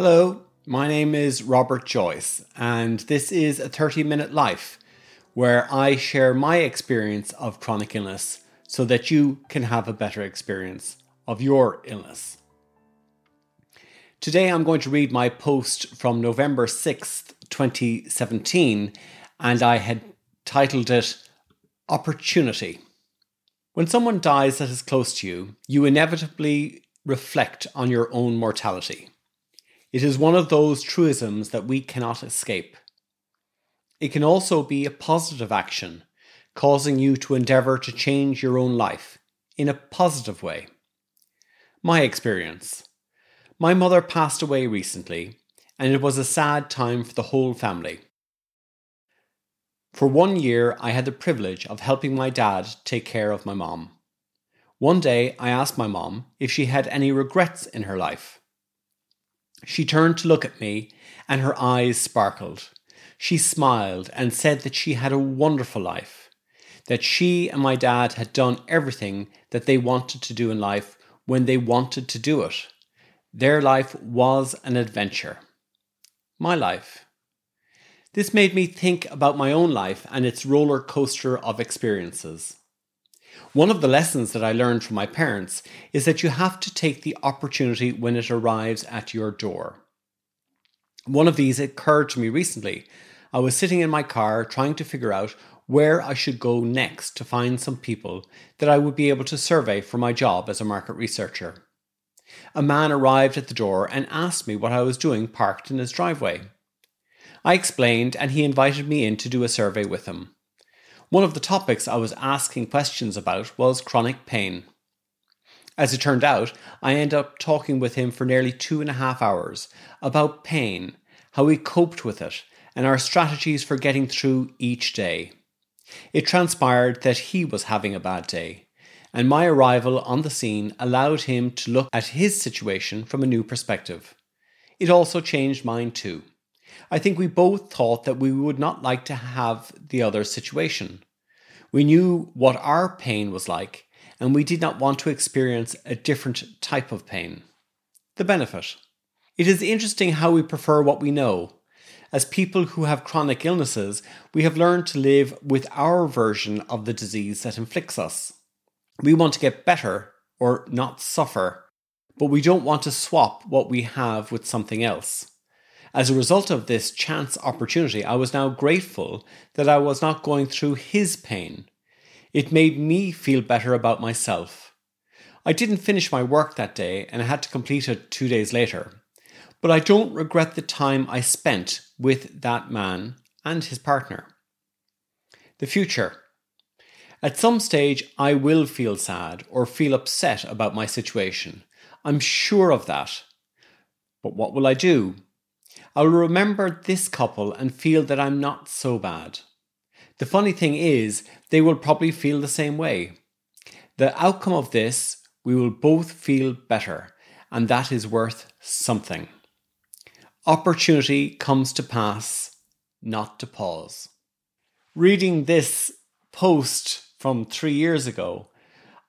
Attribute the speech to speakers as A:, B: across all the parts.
A: Hello, my name is Robert Joyce, and this is a 30 minute life where I share my experience of chronic illness so that you can have a better experience of your illness. Today I'm going to read my post from November 6th, 2017, and I had titled it Opportunity. When someone dies that is close to you, you inevitably reflect on your own mortality. It is one of those truisms that we cannot escape. It can also be a positive action, causing you to endeavour to change your own life in a positive way. My experience My mother passed away recently, and it was a sad time for the whole family. For one year, I had the privilege of helping my dad take care of my mom. One day, I asked my mom if she had any regrets in her life. She turned to look at me, and her eyes sparkled. She smiled and said that she had a wonderful life, that she and my dad had done everything that they wanted to do in life when they wanted to do it. Their life was an adventure. My life. This made me think about my own life and its roller coaster of experiences. One of the lessons that I learned from my parents is that you have to take the opportunity when it arrives at your door. One of these occurred to me recently. I was sitting in my car trying to figure out where I should go next to find some people that I would be able to survey for my job as a market researcher. A man arrived at the door and asked me what I was doing parked in his driveway. I explained, and he invited me in to do a survey with him. One of the topics I was asking questions about was chronic pain. As it turned out, I ended up talking with him for nearly two and a half hours about pain, how we coped with it, and our strategies for getting through each day. It transpired that he was having a bad day, and my arrival on the scene allowed him to look at his situation from a new perspective. It also changed mine too. I think we both thought that we would not like to have the other situation. We knew what our pain was like, and we did not want to experience a different type of pain. The benefit. It is interesting how we prefer what we know. As people who have chronic illnesses, we have learned to live with our version of the disease that inflicts us. We want to get better or not suffer, but we don't want to swap what we have with something else. As a result of this chance opportunity, I was now grateful that I was not going through his pain. It made me feel better about myself. I didn't finish my work that day and I had to complete it two days later. But I don't regret the time I spent with that man and his partner. The future. At some stage, I will feel sad or feel upset about my situation. I'm sure of that. But what will I do? I'll remember this couple and feel that I'm not so bad. The funny thing is, they will probably feel the same way. The outcome of this, we will both feel better, and that is worth something. Opportunity comes to pass, not to pause. Reading this post from three years ago,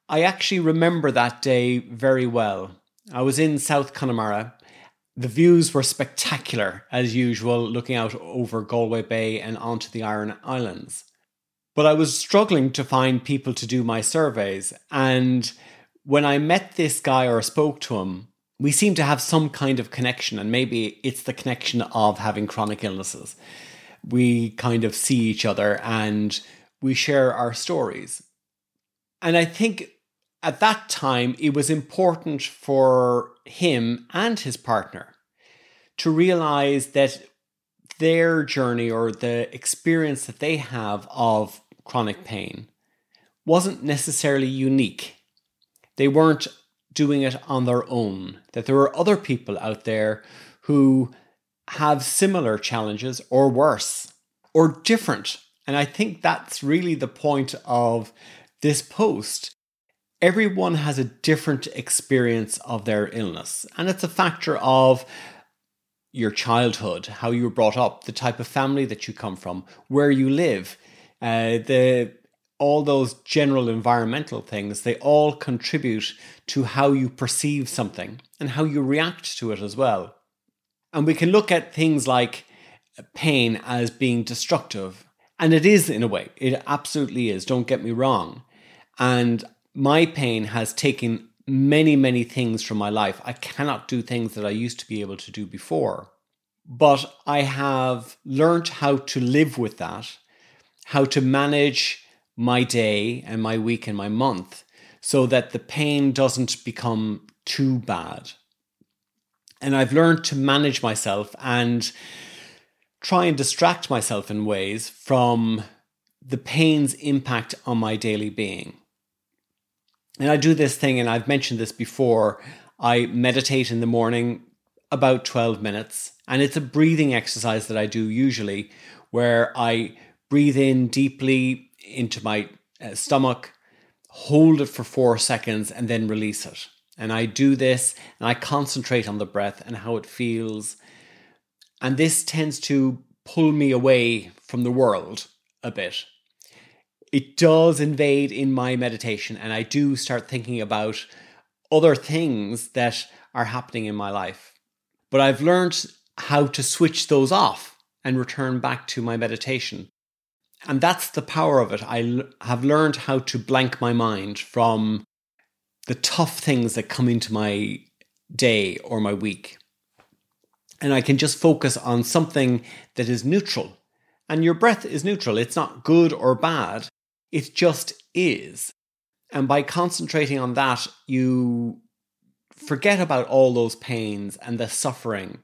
A: I actually remember that day very well. I was in South Connemara the views were spectacular, as usual, looking out over Galway Bay and onto the Aran Islands. But I was struggling to find people to do my surveys, and when I met this guy or spoke to him, we seemed to have some kind of connection, and maybe it's the connection of having chronic illnesses. We kind of see each other and we share our stories. And I think at that time, it was important for him and his partner to realize that their journey or the experience that they have of chronic pain wasn't necessarily unique. They weren't doing it on their own, that there were other people out there who have similar challenges or worse or different. And I think that's really the point of this post everyone has a different experience of their illness. And it's a factor of your childhood, how you were brought up, the type of family that you come from, where you live, uh, the all those general environmental things, they all contribute to how you perceive something and how you react to it as well. And we can look at things like pain as being destructive. And it is in a way, it absolutely is. Don't get me wrong. And my pain has taken many, many things from my life. I cannot do things that I used to be able to do before. But I have learned how to live with that, how to manage my day and my week and my month so that the pain doesn't become too bad. And I've learned to manage myself and try and distract myself in ways from the pain's impact on my daily being. And I do this thing, and I've mentioned this before. I meditate in the morning about 12 minutes, and it's a breathing exercise that I do usually where I breathe in deeply into my uh, stomach, hold it for four seconds, and then release it. And I do this and I concentrate on the breath and how it feels. And this tends to pull me away from the world a bit. It does invade in my meditation, and I do start thinking about other things that are happening in my life. But I've learned how to switch those off and return back to my meditation. And that's the power of it. I have learned how to blank my mind from the tough things that come into my day or my week. And I can just focus on something that is neutral. And your breath is neutral. It's not good or bad. It just is. And by concentrating on that, you forget about all those pains and the suffering.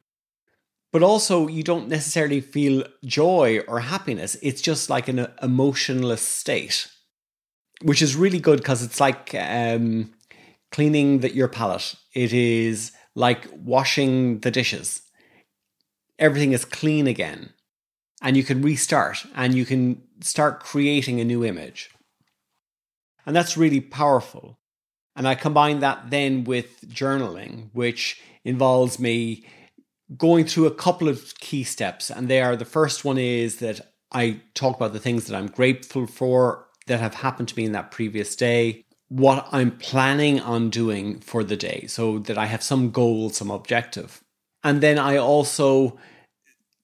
A: But also, you don't necessarily feel joy or happiness. It's just like an emotionless state, which is really good because it's like um, cleaning the, your palate. It is like washing the dishes. Everything is clean again. And you can restart and you can start creating a new image. And that's really powerful. And I combine that then with journaling, which involves me going through a couple of key steps. And they are the first one is that I talk about the things that I'm grateful for that have happened to me in that previous day, what I'm planning on doing for the day, so that I have some goal, some objective. And then I also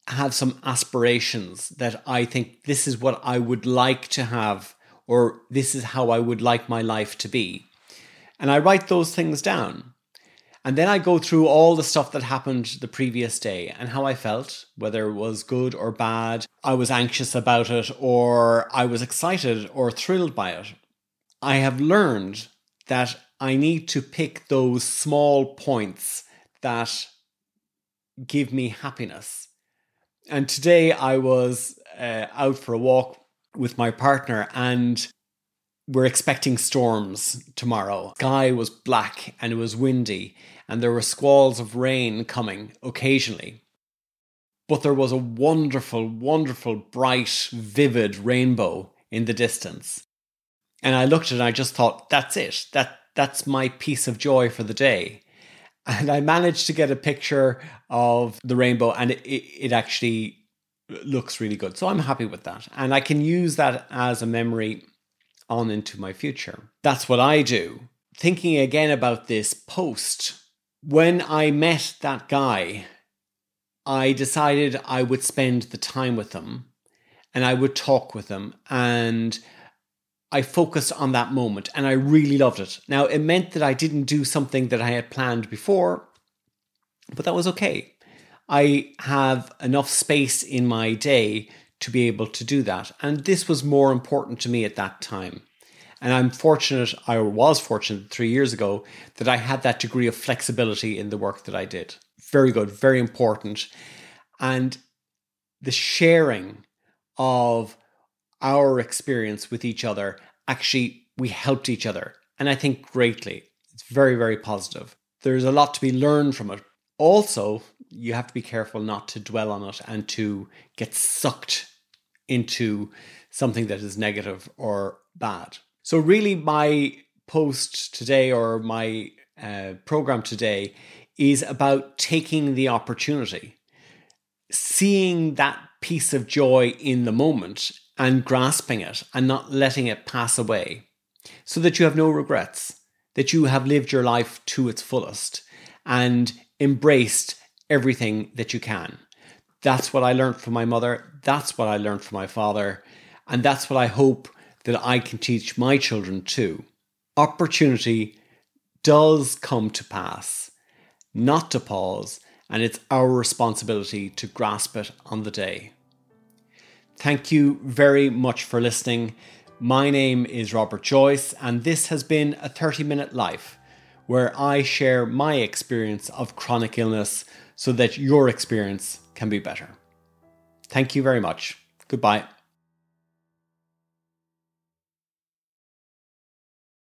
A: have some aspirations that I think this is what I would like to have, or this is how I would like my life to be. And I write those things down. And then I go through all the stuff that happened the previous day and how I felt, whether it was good or bad. I was anxious about it, or I was excited or thrilled by it. I have learned that I need to pick those small points that give me happiness and today I was uh, out for a walk with my partner and we're expecting storms tomorrow. Sky was black and it was windy and there were squalls of rain coming occasionally. But there was a wonderful, wonderful, bright, vivid rainbow in the distance. And I looked at it and I just thought, that's it. That that's my piece of joy for the day and I managed to get a picture of the rainbow, and it, it, actually looks really good. So I'm happy with that, and I can use that as a memory on into my future. That's what I do. Thinking again about this post, when I met that guy, I decided I would spend the time with him and I would talk with him and I focused on that moment and I really loved it. Now, it meant that I didn't do something that I had planned before, but that was okay. I have enough space in my day to be able to do that. And this was more important to me at that time. And I'm fortunate, I was fortunate three years ago, that I had that degree of flexibility in the work that I did. Very good, very important. And the sharing of our experience with each other, actually, we helped each other. And I think greatly. It's very, very positive. There's a lot to be learned from it. Also, you have to be careful not to dwell on it and to get sucked into something that is negative or bad. So, really, my post today or my uh, program today is about taking the opportunity, seeing that piece of joy in the moment and grasping it and not letting it pass away so that you have no regrets, that you have lived your life to its fullest and embraced everything that you can. That's what I learned from my mother. That's what I learned from my father. And that's what I hope that I can teach my children too. Opportunity does come to pass, not to pause, and it's our responsibility to grasp it on the day. Thank you very much for listening. My name is Robert Joyce, and this has been a 30 minute life where I share my experience of chronic illness so that your experience can be better. Thank you very much. Goodbye.